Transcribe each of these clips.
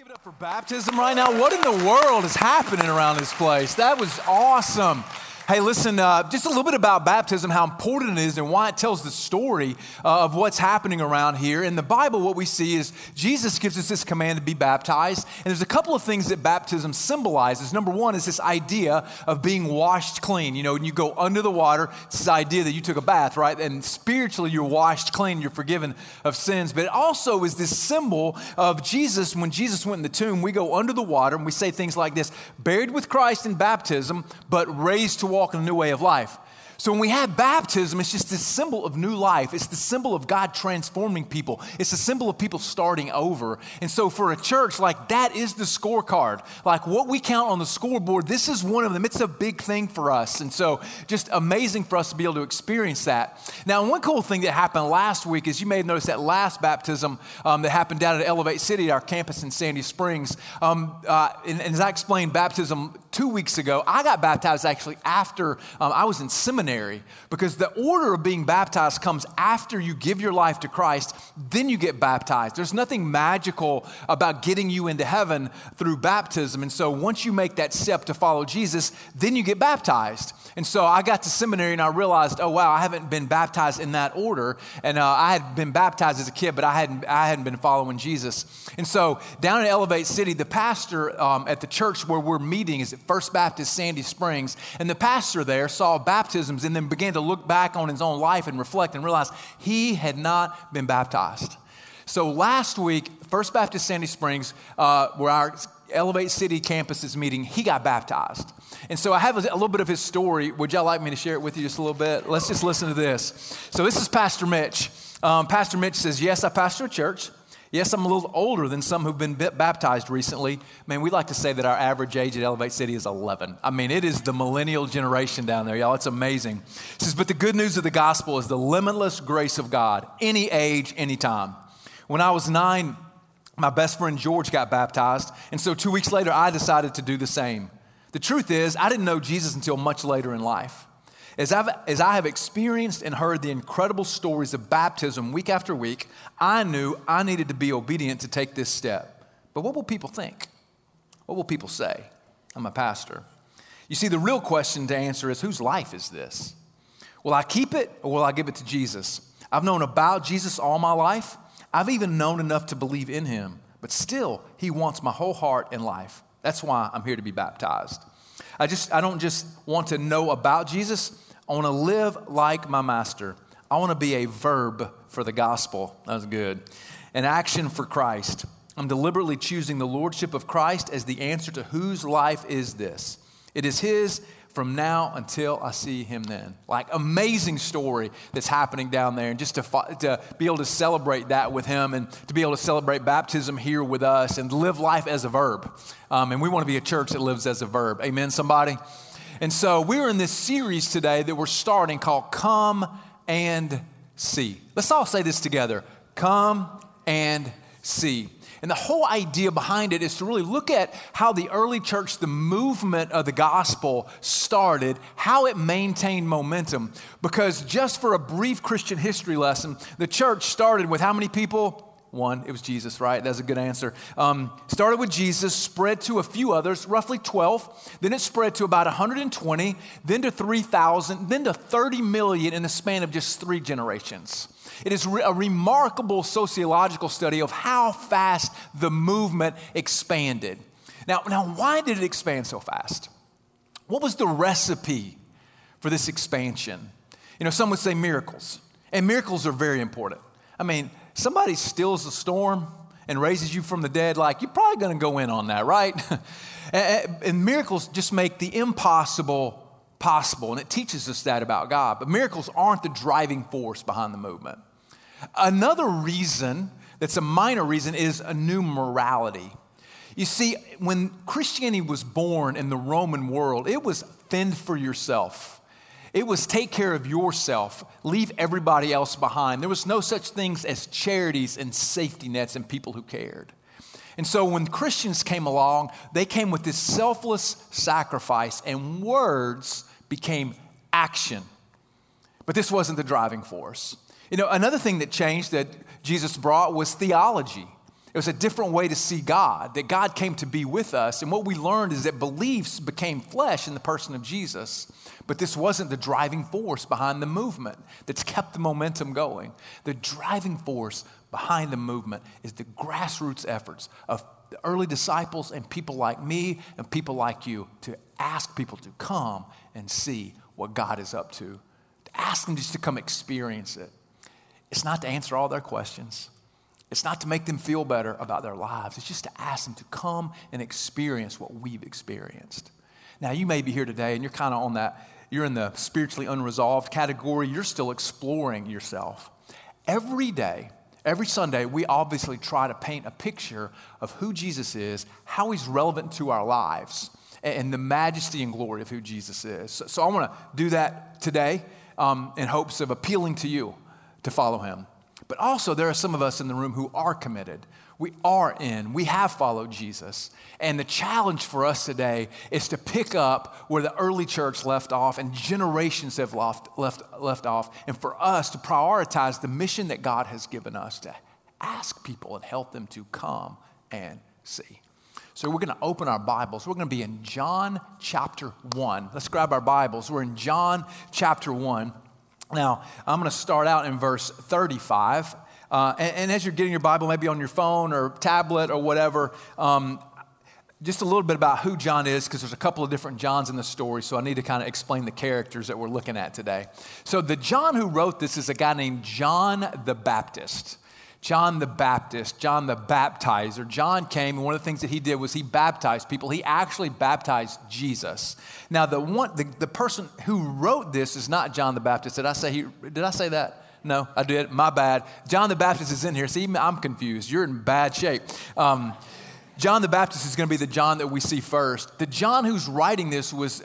give it up for baptism right now. What in the world is happening around this place? That was awesome. Hey, listen, uh, just a little bit about baptism, how important it is, and why it tells the story uh, of what's happening around here. In the Bible, what we see is Jesus gives us this command to be baptized. And there's a couple of things that baptism symbolizes. Number one is this idea of being washed clean. You know, when you go under the water, it's this idea that you took a bath, right? And spiritually, you're washed clean, you're forgiven of sins. But it also is this symbol of Jesus. When Jesus went in the tomb, we go under the water and we say things like this buried with Christ in baptism, but raised to walk walk in a new way of life. So when we have baptism, it's just this symbol of new life. It's the symbol of God transforming people. It's a symbol of people starting over. And so for a church, like that is the scorecard. Like what we count on the scoreboard, this is one of them. It's a big thing for us. And so just amazing for us to be able to experience that. Now, one cool thing that happened last week is you may have noticed that last baptism um, that happened down at Elevate City, our campus in Sandy Springs. Um, uh, and, and, as I explained baptism two weeks ago, I got baptized actually after um, I was in seminary because the order of being baptized comes after you give your life to Christ, then you get baptized. There's nothing magical about getting you into heaven through baptism. And so once you make that step to follow Jesus, then you get baptized. And so I got to seminary and I realized, oh, wow, I haven't been baptized in that order. And uh, I had been baptized as a kid, but I hadn't, I hadn't been following Jesus. And so down in Elevate City, the pastor um, at the church where we're meeting is at First Baptist Sandy Springs. And the pastor there saw baptisms and then began to look back on his own life and reflect and realize he had not been baptized. So last week, First Baptist Sandy Springs, uh, where our Elevate City campus is meeting, he got baptized. And so I have a, little bit of his story. Would y'all like me to share it with you just a little bit? Let's just listen to this. So this is Pastor Mitch. Um, Pastor Mitch says, Yes, I pastor a church. Yes, I'm a little older than some who've been baptized recently. Man, we like to say that our average age at Elevate City is 11. I mean, it is the millennial generation down there, y'all. It's amazing. It says, but the good news of the gospel is the limitless grace of God, any age, any time. When I was nine, my best friend George got baptized, and so two weeks later, I decided to do the same. The truth is, I didn't know Jesus until much later in life. As, I've, as I have experienced and heard the incredible stories of baptism week after week, I knew I needed to be obedient to take this step. But what will people think? What will people say? I'm a pastor. You see, the real question to answer is whose life is this? Will I keep it or will I give it to Jesus? I've known about Jesus all my life. I've even known enough to believe in him, but still, he wants my whole heart and life. That's why I'm here to be baptized. I just I don't just want to know about Jesus. I want to live like my master. I want to be a verb for the gospel. That's good. An action for Christ. I'm deliberately choosing the lordship of Christ as the answer to whose life is this. It is his from now until I see him then. Like, amazing story that's happening down there. And just to, to be able to celebrate that with him and to be able to celebrate baptism here with us and live life as a verb. Um, and we want to be a church that lives as a verb. Amen, somebody? And so we're in this series today that we're starting called Come and See. Let's all say this together Come and See. And the whole idea behind it is to really look at how the early church, the movement of the gospel started, how it maintained momentum. Because just for a brief Christian history lesson, the church started with how many people? One, it was Jesus, right? That's a good answer. Um, started with Jesus, spread to a few others, roughly 12. Then it spread to about 120, then to 3,000, then to 30 million in the span of just three generations. It is a remarkable sociological study of how fast the movement expanded. Now, now, why did it expand so fast? What was the recipe for this expansion? You know, some would say miracles, and miracles are very important. I mean, somebody steals the storm and raises you from the dead, like you're probably going to go in on that, right? and, and miracles just make the impossible possible, and it teaches us that about God. But miracles aren't the driving force behind the movement. Another reason that's a minor reason is a new morality. You see, when Christianity was born in the Roman world, it was fend for yourself. It was take care of yourself, leave everybody else behind. There was no such things as charities and safety nets and people who cared. And so when Christians came along, they came with this selfless sacrifice, and words became action. But this wasn't the driving force. You know, another thing that changed that Jesus brought was theology. It was a different way to see God, that God came to be with us. And what we learned is that beliefs became flesh in the person of Jesus. But this wasn't the driving force behind the movement that's kept the momentum going. The driving force behind the movement is the grassroots efforts of the early disciples and people like me and people like you to ask people to come and see what God is up to, to ask them just to come experience it. It's not to answer all their questions. It's not to make them feel better about their lives. It's just to ask them to come and experience what we've experienced. Now, you may be here today and you're kind of on that, you're in the spiritually unresolved category. You're still exploring yourself. Every day, every Sunday, we obviously try to paint a picture of who Jesus is, how he's relevant to our lives, and the majesty and glory of who Jesus is. So, so I want to do that today um, in hopes of appealing to you to follow him. But also, there are some of us in the room who are committed. We are in, we have followed Jesus. And the challenge for us today is to pick up where the early church left off and generations have left, left, left off, and for us to prioritize the mission that God has given us to ask people and help them to come and see. So we're going to open our Bibles. We're going to be in John chapter 1. Let's grab our Bibles. We're in John chapter 1. Now, I'm going to start out in verse 35. Uh, and, and, as you're getting your Bible, maybe on your phone or tablet or whatever, um, just a little bit about who John is, because there's a couple of different Johns in the story, so I need to kind of explain the characters that we're looking at today. So, the John who wrote this is a guy named John the Baptist. John the Baptist, John the baptizer. John came, and one of the things that he did was he baptized people. He actually baptized Jesus. Now, the one, the, the person who wrote this is not John the Baptist. Did I say he, did I say that? No, I did. My bad. John the Baptist is in here. See, I'm confused. You're in bad shape. Um, John the Baptist is going to be the John that we see first. The John who's writing this was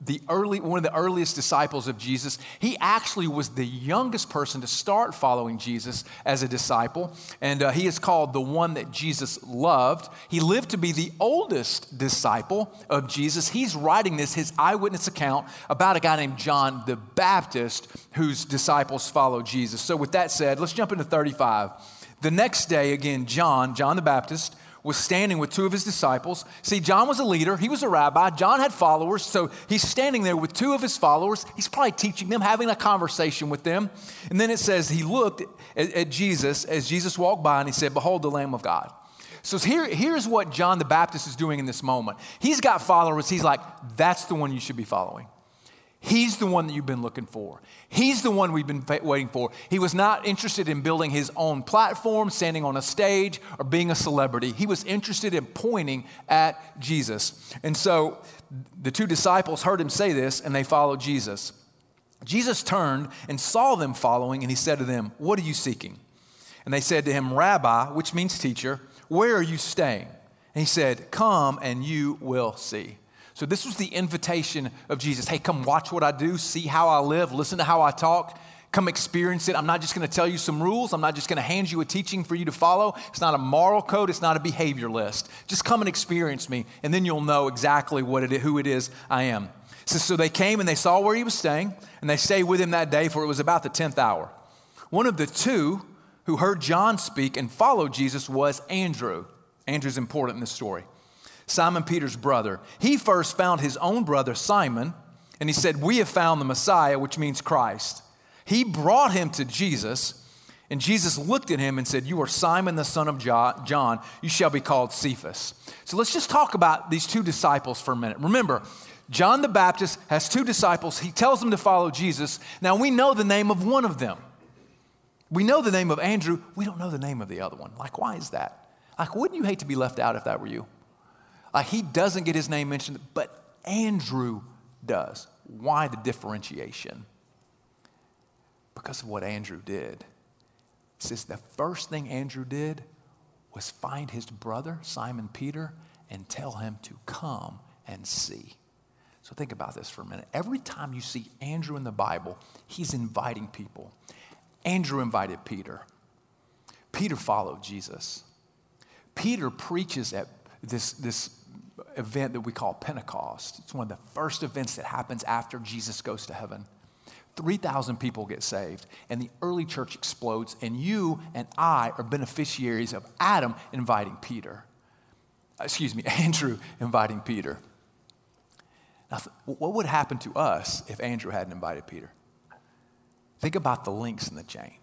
the early, one of the earliest disciples of Jesus. He actually was the youngest person to start following Jesus as a disciple, and uh, he is called the one that Jesus loved. He lived to be the oldest disciple of Jesus. He's writing this, his eyewitness account, about a guy named John the Baptist whose disciples followed Jesus. So, with that said, let's jump into 35. The next day, again, John, John the Baptist, was standing with two of his disciples. See, John was a leader, he was a rabbi. John had followers, so he's standing there with two of his followers. He's probably teaching them, having a conversation with them. And then it says he looked at, at Jesus as Jesus walked by and he said, Behold the Lamb of God. So here, here's what John the Baptist is doing in this moment. He's got followers. He's like, that's the one you should be following. He's the one that you've been looking for. He's the one we've been waiting for. He was not interested in building his own platform, standing on a stage, or being a celebrity. He was interested in pointing at Jesus. And so the two disciples heard him say this, and they followed Jesus. Jesus turned and saw them following, and he said to them, What are you seeking? And they said to him, Rabbi, which means teacher, where are you staying? And he said, Come and you will see. So, this was the invitation of Jesus. Hey, come watch what I do, see how I live, listen to how I talk, come experience it. I'm not just going to tell you some rules. I'm not just going to hand you a teaching for you to follow. It's not a moral code, it's not a behavior list. Just come and experience me, and then you'll know exactly what it who it is I am. So, so they came and they saw where he was staying, and they stayed with him that day, for it was about the 10th hour. One of the two who heard John speak and followed Jesus was Andrew. Andrew's important in this story. Simon Peter's brother. He first found his own brother, Simon, and he said, We have found the Messiah, which means Christ. He brought him to Jesus, and Jesus looked at him and said, You are Simon, the son of John. You shall be called Cephas. So let's just talk about these two disciples for a minute. Remember, John the Baptist has two disciples. He tells them to follow Jesus. Now we know the name of one of them. We know the name of Andrew. We don't know the name of the other one. Like, why is that? Like, wouldn't you hate to be left out if that were you? Like he doesn't get his name mentioned, but Andrew does. Why the differentiation? Because of what Andrew did. It says the first thing Andrew did was find his brother, Simon Peter, and tell him to come and see. So think about this for a minute. Every time you see Andrew in the Bible, he's inviting people. Andrew invited Peter. Peter followed Jesus. Peter preaches at this, this event that we call Pentecost. It's one of the first events that happens after Jesus goes to heaven. 3,000 people get saved, and the early church explodes, and you and I are beneficiaries of Adam inviting Peter. Excuse me, Andrew inviting Peter. Now, what would happen to us if Andrew hadn't invited Peter? Think about the links in the chain.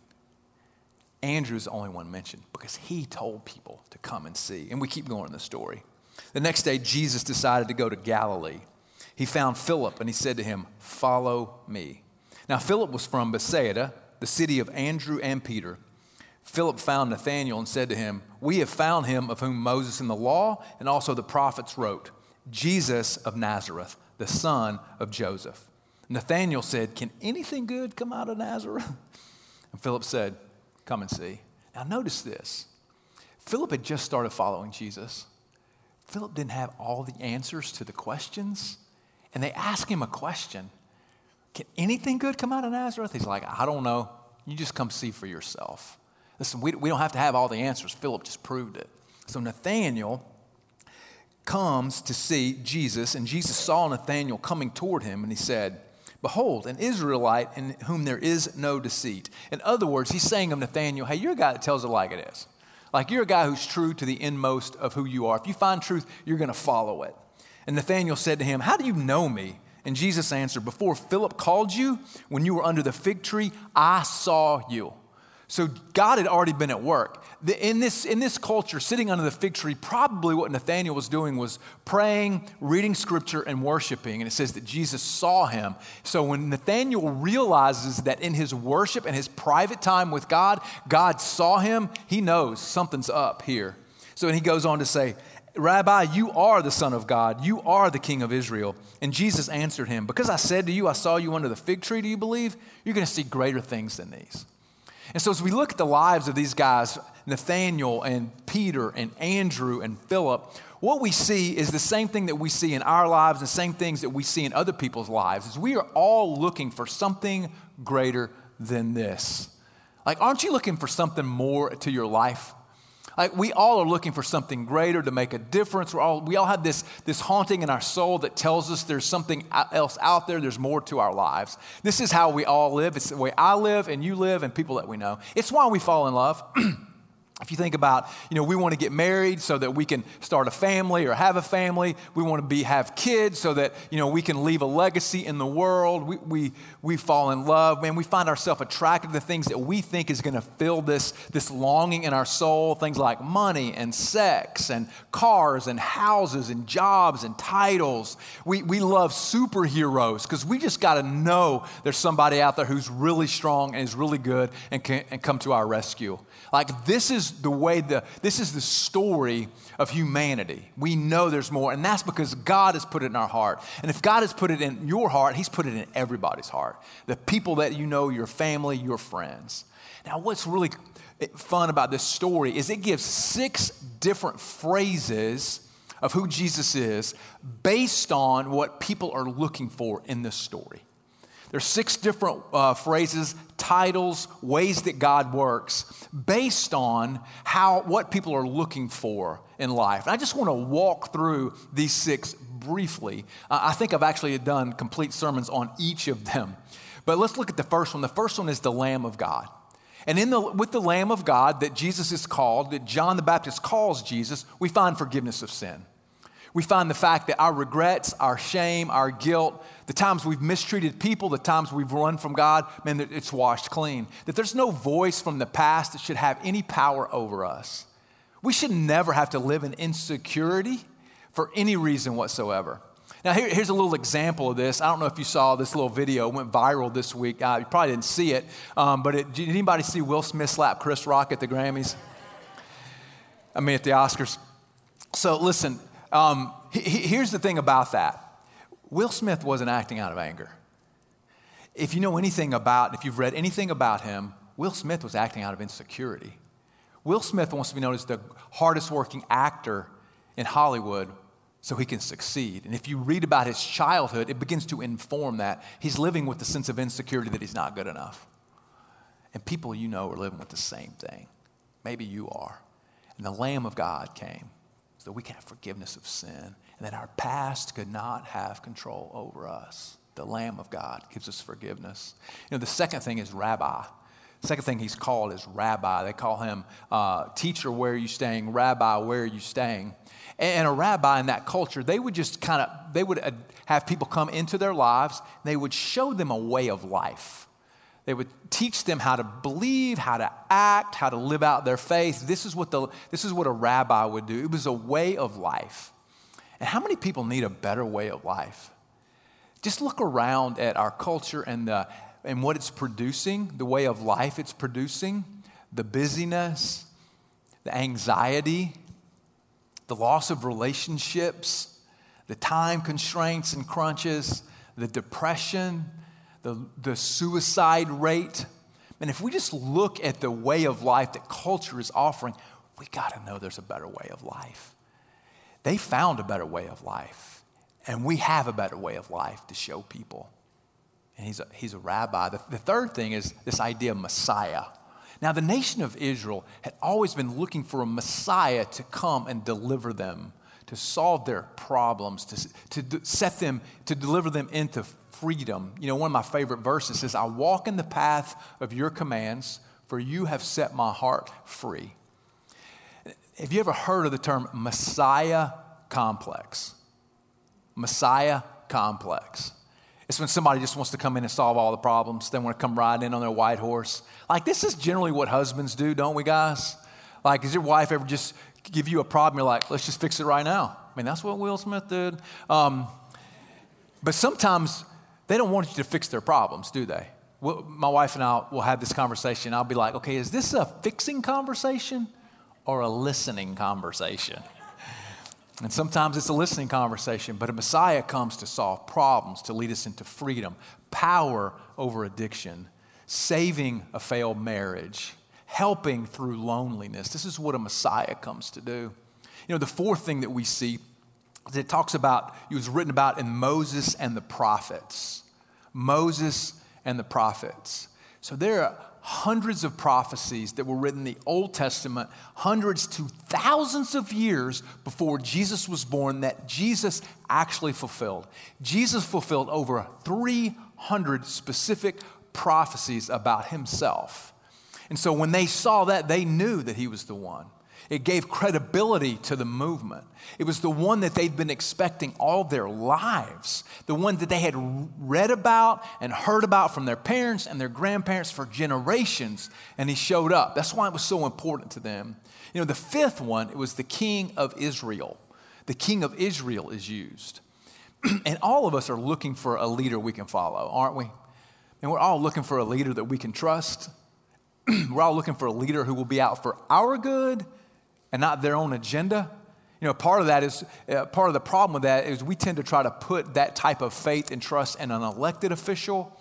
Andrew's the only one mentioned because he told people to come and see. And we keep going in the story. The next day, Jesus decided to go to Galilee. He found Philip and he said to him, Follow me. Now, Philip was from Bethsaida, the city of Andrew and Peter. Philip found Nathanael and said to him, We have found him of whom Moses in the law and also the prophets wrote, Jesus of Nazareth, the son of Joseph. Nathanael said, Can anything good come out of Nazareth? And Philip said, Come and see. Now, notice this Philip had just started following Jesus. Philip didn't have all the answers to the questions, and they ask him a question Can anything good come out of Nazareth? He's like, I don't know. You just come see for yourself. Listen, we, we don't have to have all the answers. Philip just proved it. So Nathanael comes to see Jesus, and Jesus saw Nathanael coming toward him, and he said, Behold, an Israelite in whom there is no deceit. In other words, he's saying of Nathanael, hey, you're a guy that tells it like it is. Like you're a guy who's true to the inmost of who you are. If you find truth, you're going to follow it. And Nathanael said to him, How do you know me? And Jesus answered, Before Philip called you, when you were under the fig tree, I saw you. So God had already been at work. In this, in this culture, sitting under the fig tree, probably what Nathanael was doing was praying, reading scripture, and worshiping. And it says that Jesus saw him. So when Nathanael realizes that in his worship and his private time with God, God saw him, he knows something's up here. So and he goes on to say, Rabbi, you are the Son of God. You are the King of Israel. And Jesus answered him, Because I said to you, I saw you under the fig tree, do you believe? You're going to see greater things than these. And so, as we look at the lives of these guys, Nathaniel and Peter and Andrew and Philip, what we see is the same thing that we see in our lives, the same things that we see in other people's lives, is we are all looking for something greater than this. Like, aren't you looking for something more to your life? Like we all are looking for something greater to make a difference. We're all, we all have this, this haunting in our soul that tells us there's something else out there, there's more to our lives. This is how we all live. It's the way I live and you live and people that we know. It's why we fall in love. If you think about, you know, we want to get married so that we can start a family or have a family. We want to be have kids so that, you know, we can leave a legacy in the world. We, we, we fall in love. Man, we find ourselves attracted to things that we think is going to fill this, this longing in our soul. Things like money and sex and cars and houses and jobs and titles. We, we love superheroes because we just got to know there's somebody out there who's really strong and is really good and can and come to our rescue. Like this is the way the this is the story of humanity. We know there's more, and that's because God has put it in our heart. And if God has put it in your heart, He's put it in everybody's heart. The people that you know, your family, your friends. Now, what's really fun about this story is it gives six different phrases of who Jesus is based on what people are looking for in this story. There's six different uh, phrases, titles, ways that God works based on how what people are looking for in life. And I just want to walk through these six briefly. Uh, I think I've actually done complete sermons on each of them. But let's look at the first one. The first one is the Lamb of God. And in the, with the Lamb of God that Jesus is called, that John the Baptist calls Jesus, we find forgiveness of sin. We find the fact that our regrets, our shame, our guilt, the times we've mistreated people, the times we've run from God, man, it's washed clean. That there's no voice from the past that should have any power over us. We should never have to live in insecurity for any reason whatsoever. Now, here, here's a little example of this. I don't know if you saw this little video. It went viral this week. Uh, you probably didn't see it, um, but it, did anybody see Will Smith slap Chris Rock at the Grammys? I mean, at the Oscars. So, listen, um, he, here's the thing about that Will Smith wasn't acting out of anger. If you know anything about, if you've read anything about him, Will Smith was acting out of insecurity. Will Smith wants to be known as the hardest working actor in Hollywood so he can succeed. And if you read about his childhood, it begins to inform that. He's living with the sense of insecurity that he's not good enough. And people you know are living with the same thing. Maybe you are. And the Lamb of God came so that we can have forgiveness of sin and that our past could not have control over us. the Lamb of God, gives us forgiveness. You know, the second thing is rabbi. The second thing he's called is rabbi. They call him uh, teacher, where are you staying? Rabbi, where are you staying? And a rabbi in that culture, they would just kind of, they would uh, have people come into their lives. They would show them a way of life. They would teach them how to believe, how to act, how to live out their faith. This is what, the, this is what a rabbi would do. It was a way of life. And how many people need a better way of life? Just look around at our culture and, the, and what it's producing, the way of life it's producing, the busyness, the anxiety, the loss of relationships, the time constraints and crunches, the depression, the, the suicide rate. And if we just look at the way of life that culture is offering, we got to know there's a better way of life. They found a better way of life, and we have a better way of life to show people. And he's a, he's a rabbi. The, the third thing is this idea of Messiah. Now, the nation of Israel had always been looking for a Messiah to come and deliver them, to solve their problems, to, to set them, to deliver them into freedom. You know, one of my favorite verses says, I walk in the path of your commands, for you have set my heart free. Have you ever heard of the term Messiah complex? Messiah complex. It's when somebody just wants to come in and solve all the problems. They want to come riding in on their white horse. Like, this is generally what husbands do, don't we, guys? Like, does your wife ever just give you a problem? You're like, let's just fix it right now. I mean, that's what Will Smith did. Um, but sometimes they don't want you to fix their problems, do they? Well, my wife and I will have this conversation. I'll be like, okay, is this a fixing conversation or a listening conversation? And sometimes it's a listening conversation, but a Messiah comes to solve problems, to lead us into freedom, power over addiction, saving a failed marriage, helping through loneliness. This is what a Messiah comes to do. You know, the fourth thing that we see it talks about, it was written about in Moses and the prophets. Moses and the prophets. So there are hundreds of prophecies that were written in the Old Testament, hundreds to thousands of years before Jesus was born, that Jesus actually fulfilled. Jesus fulfilled over 300 specific prophecies about himself. And so when they saw that, they knew that he was the one. It gave credibility to the movement. It was the one that they'd been expecting all their lives, the one that they had read about and heard about from their parents and their grandparents for generations, and he showed up. That's why it was so important to them. You know, the fifth one, it was the king of Israel. The king of Israel is used. and all of us are looking for a leader we can follow, aren't we? And we're all looking for a leader that we can trust. we're all looking for a leader who will be out for our good and not their own agenda. You know, part of that is, uh, part of the problem with that is we tend to try to put that type of faith and trust in an elected official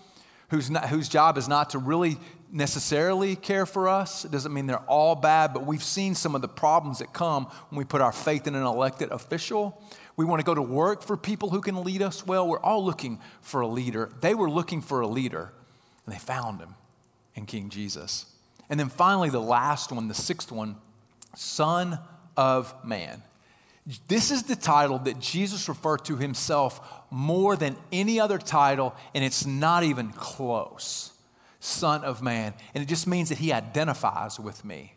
whose, not, whose job is not to really necessarily care for us. It doesn't mean they're all bad, but we've seen some of the problems that come when we put our faith in an elected official. We want to go to work for people who can lead us well. We're all looking for a leader. They were looking for a leader, and they found him in King Jesus. And then finally, the last one, the sixth one, Son of Man. This is the title that Jesus referred to himself more than any other title, and it's not even close. Son of Man. And it just means that he identifies with me.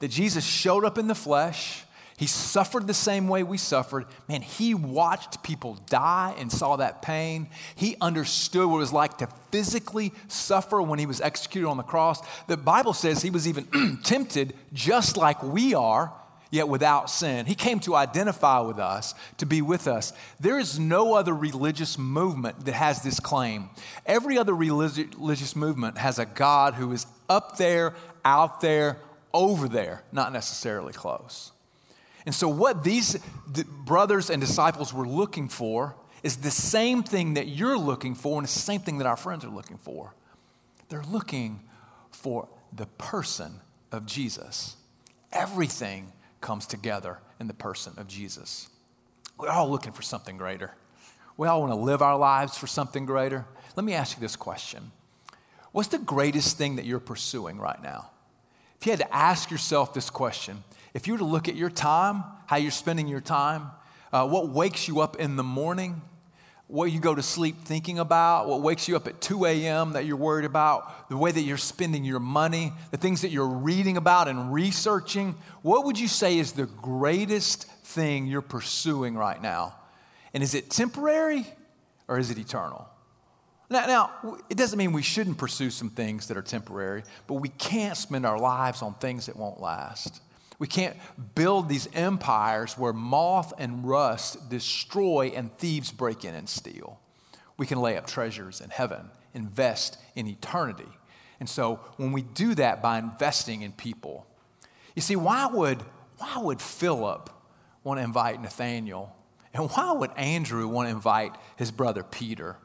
That Jesus showed up in the flesh. He suffered the same way we suffered. Man, he watched people die and saw that pain. He understood what it was like to physically suffer when he was executed on the cross. The Bible says he was even tempted just like we are, yet without sin. He came to identify with us, to be with us. There is no other religious movement that has this claim. Every other religious movement has a God who is up there, out there, over there, not necessarily close. And so, what these brothers and disciples were looking for is the same thing that you're looking for, and the same thing that our friends are looking for. They're looking for the person of Jesus. Everything comes together in the person of Jesus. We're all looking for something greater. We all want to live our lives for something greater. Let me ask you this question What's the greatest thing that you're pursuing right now? If you had to ask yourself this question, if you were to look at your time, how you're spending your time, uh, what wakes you up in the morning, what you go to sleep thinking about, what wakes you up at 2 a.m. that you're worried about, the way that you're spending your money, the things that you're reading about and researching, what would you say is the greatest thing you're pursuing right now? And is it temporary or is it eternal? Now, now, it doesn't mean we shouldn't pursue some things that are temporary, but we can't spend our lives on things that won't last. We can't build these empires where moth and rust destroy and thieves break in and steal. We can lay up treasures in heaven, invest in eternity. And so when we do that by investing in people, you see, why would, why would Philip want to invite Nathaniel? And why would Andrew want to invite his brother Peter?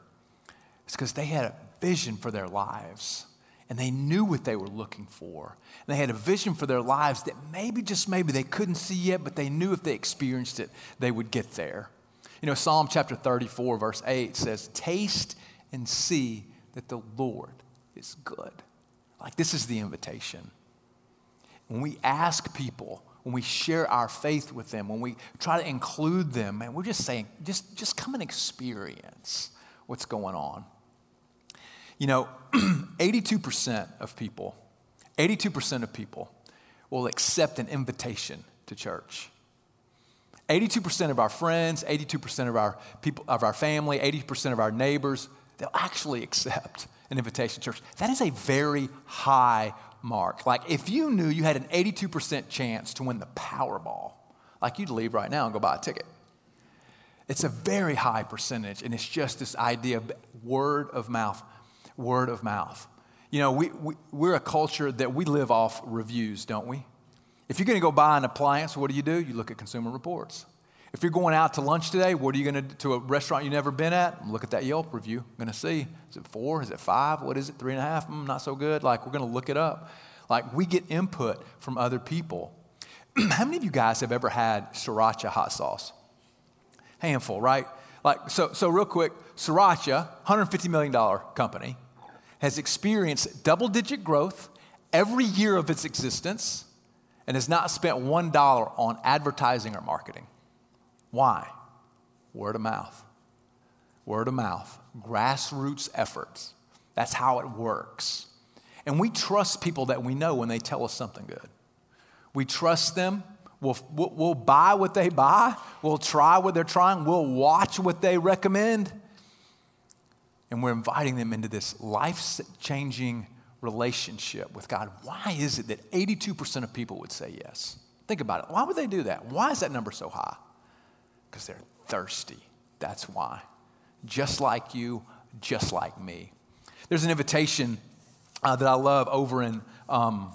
It's because they had a vision for their lives and they knew what they were looking for. And they had a vision for their lives that maybe, just maybe, they couldn't see yet, but they knew if they experienced it, they would get there. You know, Psalm chapter 34, verse 8 says, Taste and see that the Lord is good. Like, this is the invitation. When we ask people, when we share our faith with them, when we try to include them, and we're just saying, just, just come and experience what's going on. You know, 82% of people, 82% of people will accept an invitation to church. 82% of our friends, 82% of our people, of our family, 80% of our neighbors, they'll actually accept an invitation to church. That is a very high mark. Like if you knew you had an 82% chance to win the Powerball, like you'd leave right now and go buy a ticket. It's a very high percentage, and it's just this idea of word of mouth word of mouth. You know, we, we, we're a culture that we live off reviews, don't we? If you're going to go buy an appliance, what do you do? You look at consumer reports. If you're going out to lunch today, what are you going to to a restaurant you've never been at? Look at that Yelp review. I'm going to see is it four? Is it five? What is it? Three and a half? Mm, not so good. Like we're going to look it up. Like we get input from other people. How many of you guys have ever had sriracha hot sauce? Handful, right? Like so. So real quick, sriracha, 150 million dollar company has experienced double digit growth every year of its existence and has not spent $1 on advertising or marketing. Why? Word of mouth. Word of mouth. Grassroots efforts. That's how it works. And we trust people that we know when they tell us something good. We trust them. We'll, we'll, buy what they buy. We'll try what they're trying. We'll watch what they recommend and we're inviting them into this life changing relationship with God. Why is it that 82% of people would say yes? Think about it. Why would they do that? Why is that number so high? Because they're thirsty. That's why. Just like you, just like me. There's an invitation uh, that I love over in, um,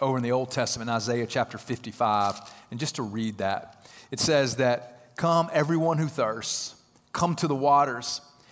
over in the Old Testament, Isaiah chapter 55. And just to read that, it says that, Come, everyone who thirsts, come to the waters.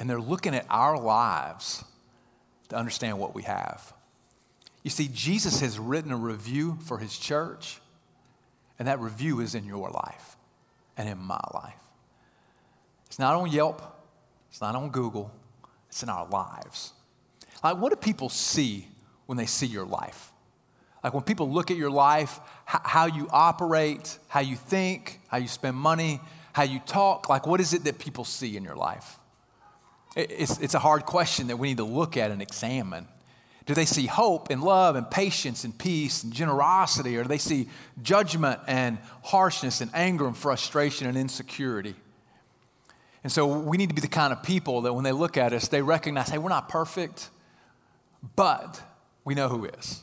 and they're looking at our lives to understand what we have. You see, Jesus has written a review for his church, and that review is in your life and in my life. It's not on Yelp, it's not on Google, it's in our lives. Like, what do people see when they see your life? Like, when people look at your life, how you operate, how you think, how you spend money, how you talk, like, what is it that people see in your life? It's, it's a hard question that we need to look at and examine. Do they see hope and love and patience and peace and generosity, or do they see judgment and harshness and anger and frustration and insecurity? And so we need to be the kind of people that when they look at us, they recognize, hey, we're not perfect, but we know who is.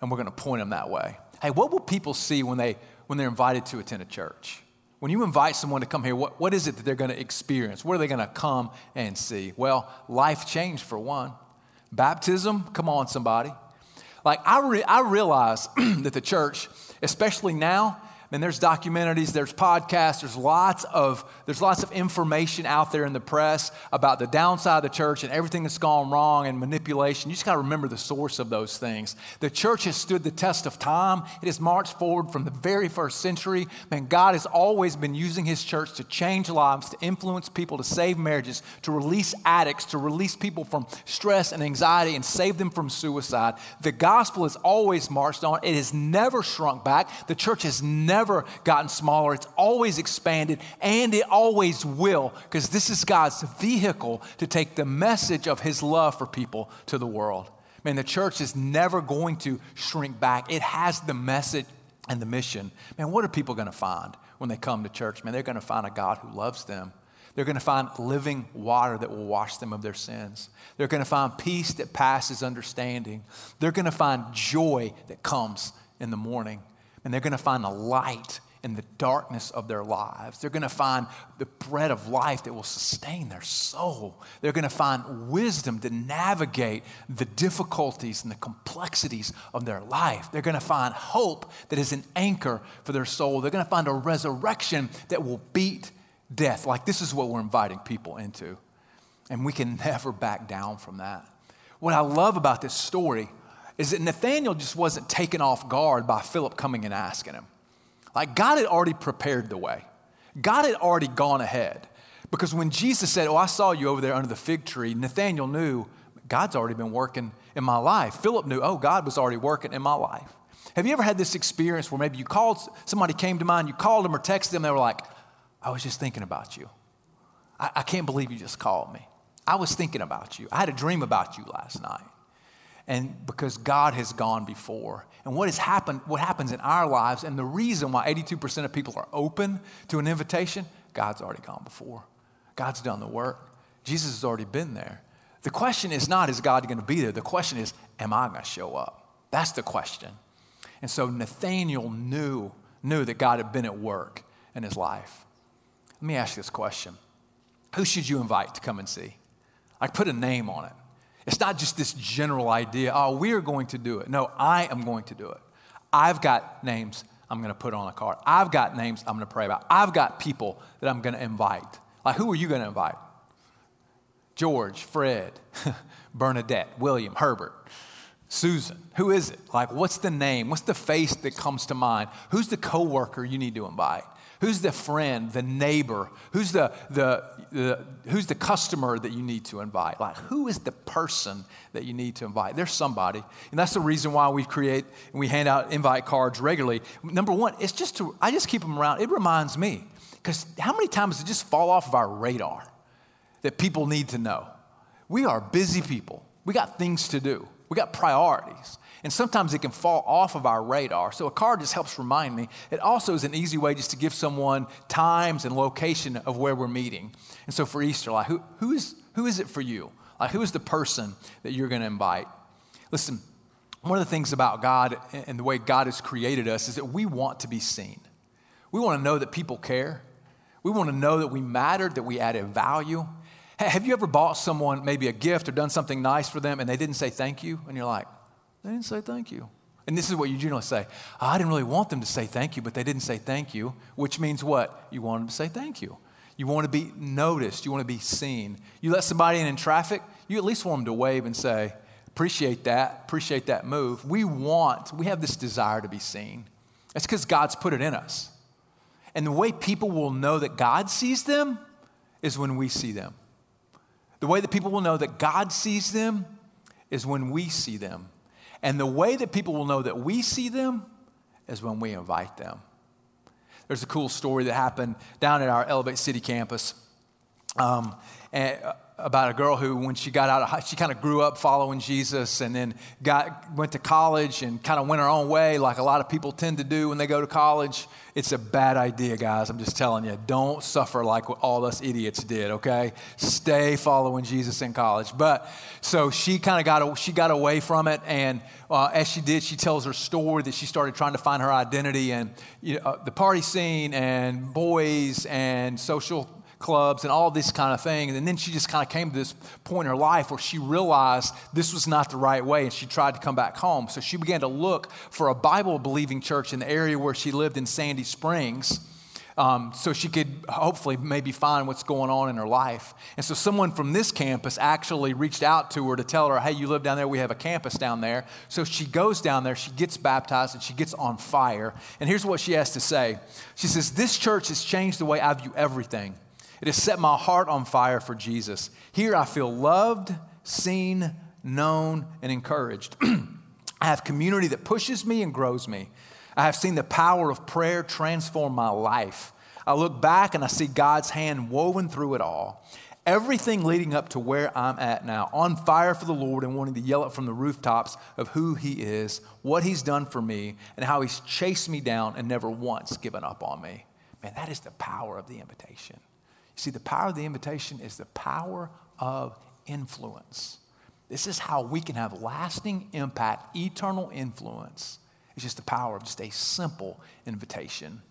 And we're going to point them that way. Hey, what will people see when, they, when they're invited to attend a church? When you invite someone to come here, what, what is it that they're going to experience? What are they going to come and see? Well, life change for one. Baptism, come on, somebody. Like, I, re- I realize that the church, especially now, And there's documentaries, there's podcasts, there's lots of there's lots of information out there in the press about the downside of the church and everything that's gone wrong and manipulation. You just got to remember the source of those things. The church has stood the test of time. It has marched forward from the very first century. Man, God has always been using his church to change lives, to influence people, to save marriages, to release addicts, to release people from stress and anxiety and save them from suicide. The gospel has always marched on. It has never shrunk back. The church has never gotten smaller. It's always expanded and it always will because this is God's vehicle to take the message of his love for people to the world. Man, the church is never going to shrink back. It has the message and the mission. Man, what are people going to find when they come to church? Man, they're going to find a God who loves them. They're going to find living water that will wash them of their sins. They're going to find peace that passes understanding. They're going to find joy that comes in the morning. And they're going to find a light in the darkness of their lives. They're going to find the bread of life that will sustain their soul. They're going to find wisdom to navigate the difficulties and the complexities of their life. They're going to find hope that is an anchor for their soul. They're going to find a resurrection that will beat death. Like this is what we're inviting people into. And we can never back down from that. What I love about this story is that Nathaniel just wasn't taken off guard by Philip coming and asking him. Like God had already prepared the way, God had already gone ahead. Because when Jesus said, Oh, I saw you over there under the fig tree, Nathaniel knew God's already been working in my life. Philip knew, Oh, God was already working in my life. Have you ever had this experience where maybe you called, somebody came to mind, you called them or texted them, they were like, I was just thinking about you. I, I can't believe you just called me. I was thinking about you. I had a dream about you last night and because God has gone before. And what has happened, what happens in our lives, and the reason why 82% of people are open to an invitation, God's already gone before. God's done the work. Jesus has already been there. The question is not, is God going to be there? The question is, am I going to show up? That's the question. And so Nathaniel knew, knew that God had been at work in his life. Let me ask you this question Who should you invite to come and see? I put a name on it. It's not just this general idea, oh, we are going to do it. No, I am going to do it. I've got names I'm going to put on a card. I've got names I'm going to pray about. I've got people that I'm going to invite. Like, who are you going to invite? George, Fred, Bernadette, William, Herbert, Susan. Who is it? Like, what's the name? What's the face that comes to mind? Who's the coworker you need to invite? Who's the friend, the neighbor? Who's the, the, the, who's the customer that you need to invite? Like, who is the person that you need to invite? There's somebody. And that's the reason why we create and we hand out invite cards regularly. Number one, it's just to, I just keep them around. It reminds me. Because how many times does it just fall off of our radar that people need to know? We are busy people. We got things to do. We got priorities. And sometimes it can fall off of our radar. So a card just helps remind me. It also is an easy way just to give someone times and location of where we're meeting. And so for Easter, like who, who, is, who is it for you? Like who is the person that you're going to invite? Listen, one of the things about God and the way God has created us is that we want to be seen. We want to know that people care. We want to know that we mattered, that we added value. Hey, Have you ever bought someone maybe a gift or done something nice for them and they didn't say thank you? And you're like, they didn't say thank you. And this is what you generally say I didn't really want them to say thank you, but they didn't say thank you, which means what? You want them to say thank you. You want to be noticed, you want to be seen. You let somebody in in traffic, you at least want them to wave and say, Appreciate that, appreciate that move. We want, we have this desire to be seen. That's because God's put it in us. And the way people will know that God sees them is when we see them. The way that people will know that God sees them is when we see them. And the way that people will know that we see them is when we invite them. There's a cool story that happened down at our Elevate City campus. Um, and, uh, about a girl who, when she got out of high, she kind of grew up following Jesus and then got, went to college and kind of went her own way, like a lot of people tend to do when they go to college. It's a bad idea, guys. I'm just telling you. Don't suffer like all us idiots did, okay? Stay following Jesus in college. But so she kind of got, she got away from it. And uh, as she did, she tells her story that she started trying to find her identity and you know, uh, the party scene and boys and social clubs and all this kind of thing. And then she just kind of came to this point in her life where she realized this was not the right way and she tried to come back home. So she began to look for a Bible believing church in the area where she lived in Sandy Springs um, so she could hopefully maybe find what's going on in her life. And so someone from this campus actually reached out to her to tell her, hey, you live down there, we have a campus down there. So she goes down there, she gets baptized, and she gets on fire. And here's what she has to say She says, This church has changed the way I view everything. It has set my heart on fire for Jesus. Here I feel loved, seen, known, and encouraged. I have community that pushes me and grows me. I have seen the power of prayer transform my life. I look back and I see God's hand woven through it all. Everything leading up to where I'm at now, on fire for the Lord and wanting to yell it from the rooftops of who He is, what He's done for me, and how He's chased me down and never once given up on me. Man, that is the power of the invitation. You see, the power of the invitation is the power of influence. This is how we can have lasting impact, eternal influence it's just the power of just a simple invitation.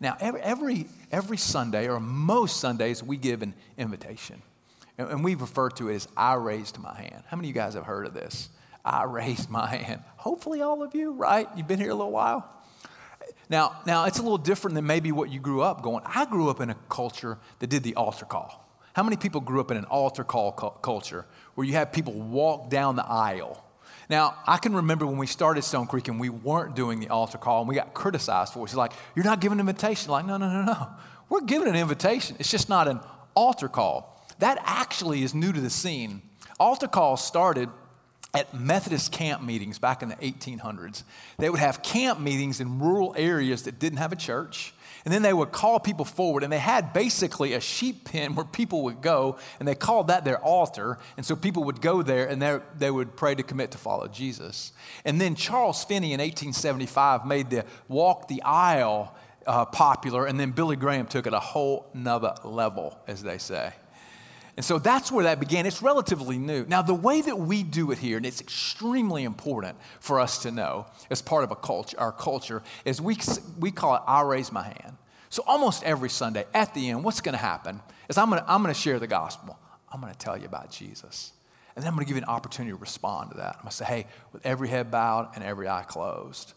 Now, every, every, every Sunday, or most Sundays, we give an invitation. And, and we refer to it as I raised my hand. How many of you guys have heard of this? I raised my hand. Hopefully, all of you, right? You've been here a little while. Now, now it's a little different than maybe what you grew up going. I grew up in a culture that did the altar call. How many people grew up in an altar call culture where you have people walk down the aisle now, I can remember when we started Stone Creek and we weren't doing the altar call and we got criticized for it. She's like, You're not giving an invitation. Like, no, no, no, no. We're giving an invitation. It's just not an altar call. That actually is new to the scene. Altar calls started at Methodist camp meetings back in the 1800s. They would have camp meetings in rural areas that didn't have a church. And then they would call people forward, and they had basically a sheep pen where people would go, and they called that their altar. And so people would go there and they would pray to commit to follow Jesus. And then Charles Finney in 1875 made the walk the aisle uh, popular, and then Billy Graham took it a whole nother level, as they say. And so that's where that began. It's relatively new. Now, the way that we do it here, and it's extremely important for us to know as part of a culture, our culture, is we, we call it I raise my hand. So almost every Sunday at the end, what's going to happen is I'm going to I'm going to share the gospel. I'm going to tell you about Jesus. And then I'm going to give you an opportunity to respond to that. I'm going to say, hey, with every head bowed and every eye closed,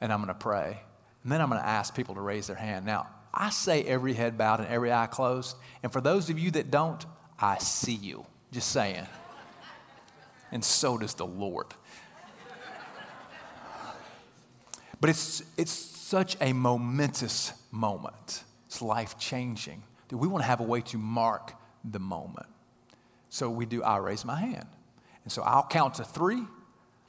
and I'm going to pray. And then I'm going to ask people to raise their hand. Now, I say every head bowed and every eye closed. And for those of you that don't, I see you. Just saying. And so does the Lord. But it's, it's such a momentous moment. It's life changing that we want to have a way to mark the moment. So we do, I raise my hand. And so I'll count to three.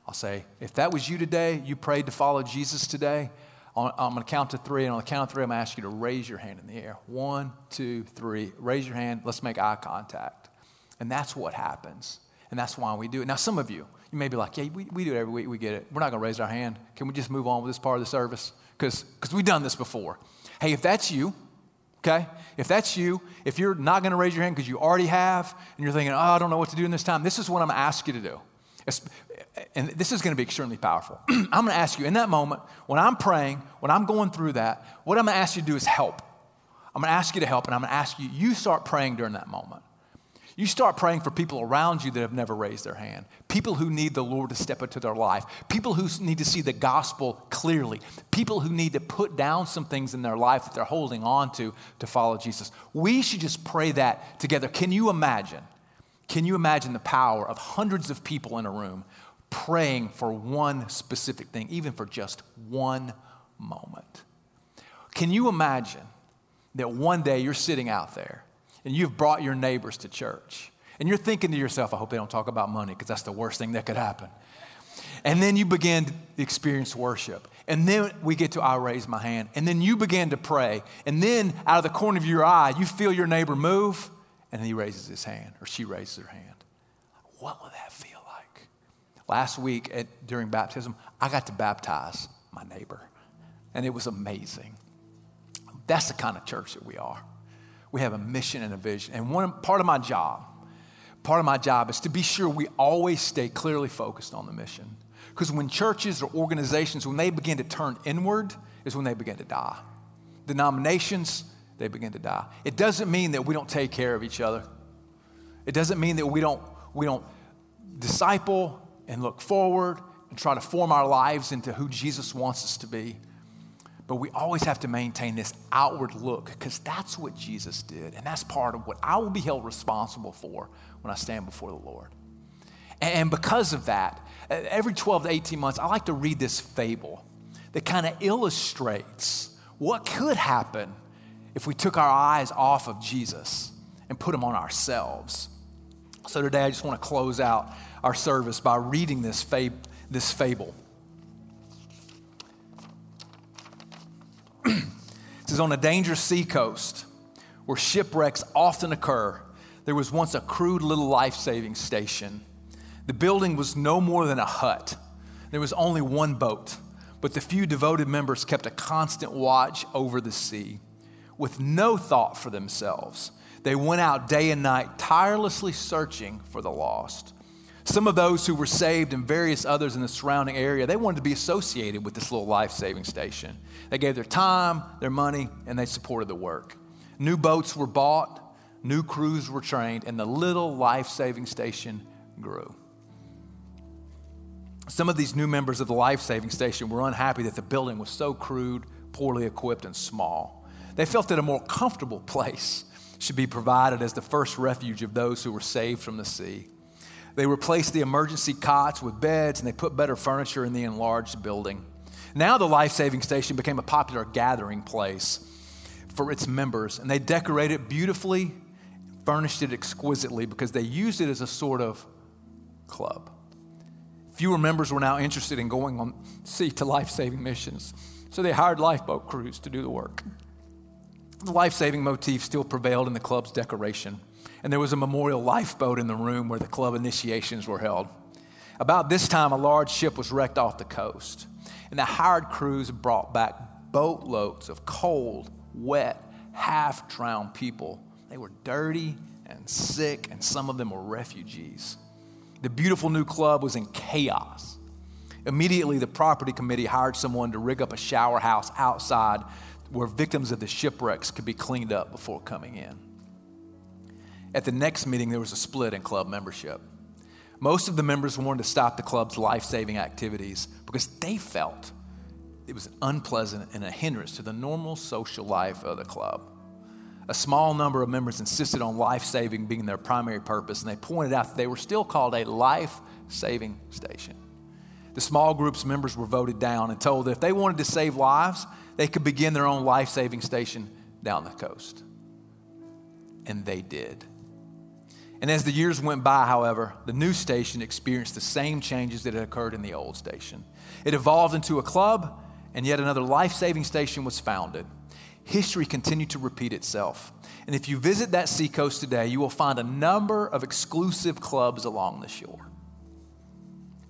I'll say, if that was you today, you prayed to follow Jesus today, I'm going to count to three, and on the count of three, I'm going to ask you to raise your hand in the air. One, two, three. Raise your hand. Let's make eye contact. And that's what happens. And that's why we do it. Now, some of you, you may be like, yeah, we, we do it every week. We get it. We're not going to raise our hand. Can we just move on with this part of the service? Because we've done this before. Hey, if that's you, okay? If that's you, if you're not going to raise your hand because you already have, and you're thinking, oh, I don't know what to do in this time, this is what I'm going to ask you to do and this is going to be extremely powerful. I'm going to ask you in that moment, when I'm praying, when I'm going through that, what I'm going to ask you to do is help. I'm going to ask you to help, and I'm going to ask you, you start praying during that moment. You start praying for people around you that have never raised their hand, people who need the Lord to step into their life, people who need to see the gospel clearly, people who need to put down some things in their life that they're holding on to to follow Jesus. We should just pray that together. Can you imagine? Can you imagine the power of hundreds of people in a room praying for one specific thing, even for just one moment? Can you imagine that one day you're sitting out there and you've brought your neighbors to church and you're thinking to yourself, I hope they don't talk about money because that's the worst thing that could happen. And then you begin to experience worship. And then we get to I raise my hand. And then you begin to pray. And then out of the corner of your eye, you feel your neighbor move and he raises his hand or she raises her hand. What would that feel like? Last week at, during baptism, I got to baptize my neighbor, and it was amazing. That's the kind of church that we are. We have a mission and a vision. And one part of my job, part of my job is to be sure we always stay clearly focused on the mission. Because when churches or organizations, when they begin to turn inward, is when they begin to die. Denominations, they begin to die. It doesn't mean that we don't take care of each other. It doesn't mean that we don't, we don't disciple and look forward and try to form our lives into who Jesus wants us to be. But we always have to maintain this outward look because that's what Jesus did. And that's part of what I will be held responsible for when I stand before the Lord. And because of that, every 12 to 18 months, I like to read this fable that kind of illustrates what could happen if we took our eyes off of Jesus and put them on ourselves. So today, I just want to close out our service by reading this, fab- this fable. it says, On a dangerous seacoast where shipwrecks often occur, there was once a crude little life saving station. The building was no more than a hut. There was only one boat, but the few devoted members kept a constant watch over the sea. With no thought for themselves, they went out day and night, tirelessly searching for the lost. Some of those who were saved and various others in the surrounding area, they wanted to be associated with this little life saving station. They gave their time, their money, and they supported the work. New boats were bought, new crews were trained, and the little life saving station grew. Some of these new members of the life saving station were unhappy that the building was so crude, poorly equipped, and small. They felt that a more comfortable place should be provided as the first refuge of those who were saved from the sea. They replaced the emergency cots with beds and they put better furniture in the enlarged building. Now, the life saving station became a popular gathering place for its members, and they decorated it beautifully, furnished it exquisitely because they used it as a sort of club. Fewer members were now interested in going on sea to life saving missions, so they hired lifeboat crews to do the work. The life saving motif still prevailed in the club's decoration, and there was a memorial lifeboat in the room where the club initiations were held. About this time, a large ship was wrecked off the coast, and the hired crews brought back boatloads of cold, wet, half drowned people. They were dirty and sick, and some of them were refugees. The beautiful new club was in chaos. Immediately, the property committee hired someone to rig up a shower house outside where victims of the shipwrecks could be cleaned up before coming in. At the next meeting, there was a split in club membership. Most of the members wanted to stop the club's life saving activities because they felt it was unpleasant and a hindrance to the normal social life of the club. A small number of members insisted on life saving being their primary purpose, and they pointed out that they were still called a life saving station. The small group's members were voted down and told that if they wanted to save lives, they could begin their own life saving station down the coast. And they did. And as the years went by, however, the new station experienced the same changes that had occurred in the old station. It evolved into a club, and yet another life saving station was founded history continued to repeat itself. And if you visit that seacoast today, you will find a number of exclusive clubs along the shore.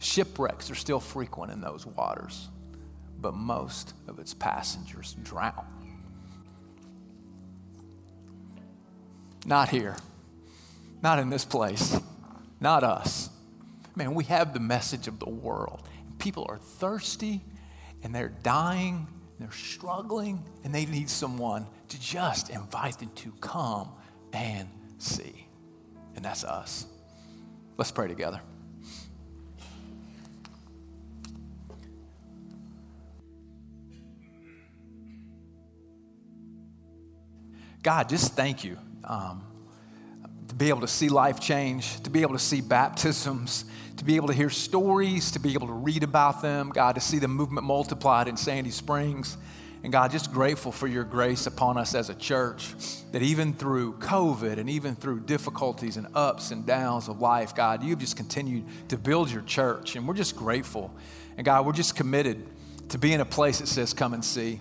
Shipwrecks are still frequent in those waters, but most of its passengers drown. Not here, not in this place, not us. Man, we have the message of the world. People are thirsty and they're dying they're struggling and they need someone to just invite them to come and see. And that's us. Let's pray together. God, just thank you um, to be able to see life change, to be able to see baptisms, to be able to hear stories, to be able to read about them, God, to see the movement multiplied in Sandy Springs. And God, just grateful for your grace upon us as a church, that even through COVID and even through difficulties and ups and downs of life, God, you've just continued to build your church. And we're just grateful. And God, we're just committed to be in a place that says, come and see.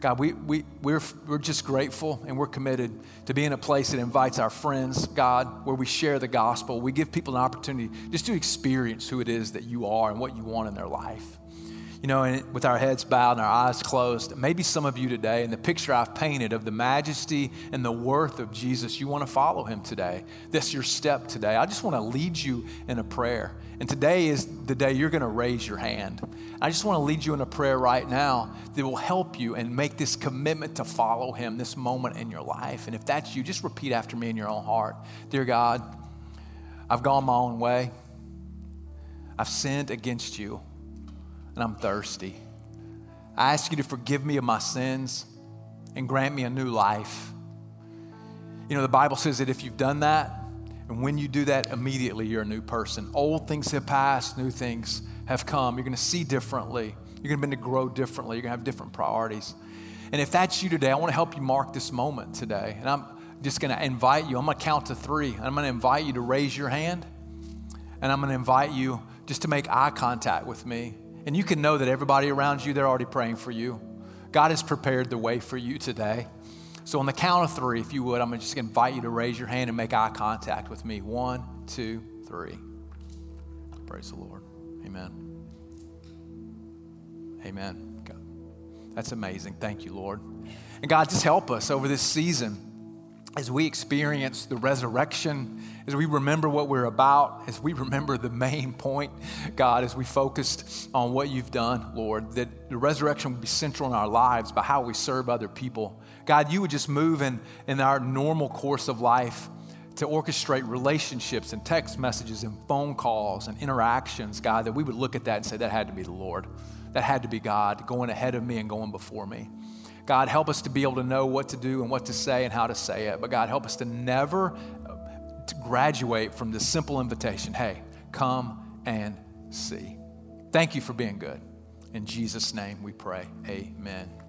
God, we, we, we're, we're just grateful and we're committed to being a place that invites our friends, God, where we share the gospel. We give people an opportunity just to experience who it is that you are and what you want in their life. You know, with our heads bowed and our eyes closed, maybe some of you today, in the picture I've painted of the majesty and the worth of Jesus, you want to follow him today. That's your step today. I just want to lead you in a prayer. And today is the day you're going to raise your hand. I just want to lead you in a prayer right now that will help you and make this commitment to follow him this moment in your life. And if that's you, just repeat after me in your own heart Dear God, I've gone my own way, I've sinned against you and I'm thirsty. I ask you to forgive me of my sins and grant me a new life. You know, the Bible says that if you've done that, and when you do that, immediately you're a new person. Old things have passed, new things have come. You're going to see differently. You're going to begin to grow differently. You're going to have different priorities. And if that's you today, I want to help you mark this moment today. And I'm just going to invite you. I'm going to count to three. I'm going to invite you to raise your hand. And I'm going to invite you just to make eye contact with me. And you can know that everybody around you, they're already praying for you. God has prepared the way for you today. So, on the count of three, if you would, I'm just going to just invite you to raise your hand and make eye contact with me. One, two, three. Praise the Lord. Amen. Amen. God. That's amazing. Thank you, Lord. And God, just help us over this season as we experience the resurrection, as we remember what we're about, as we remember the main point, God, as we focused on what you've done, Lord, that the resurrection would be central in our lives by how we serve other people. God, you would just move in, in our normal course of life to orchestrate relationships and text messages and phone calls and interactions, God, that we would look at that and say, that had to be the Lord. That had to be God going ahead of me and going before me. God, help us to be able to know what to do and what to say and how to say it. But God, help us to never to graduate from this simple invitation hey, come and see. Thank you for being good. In Jesus' name we pray. Amen.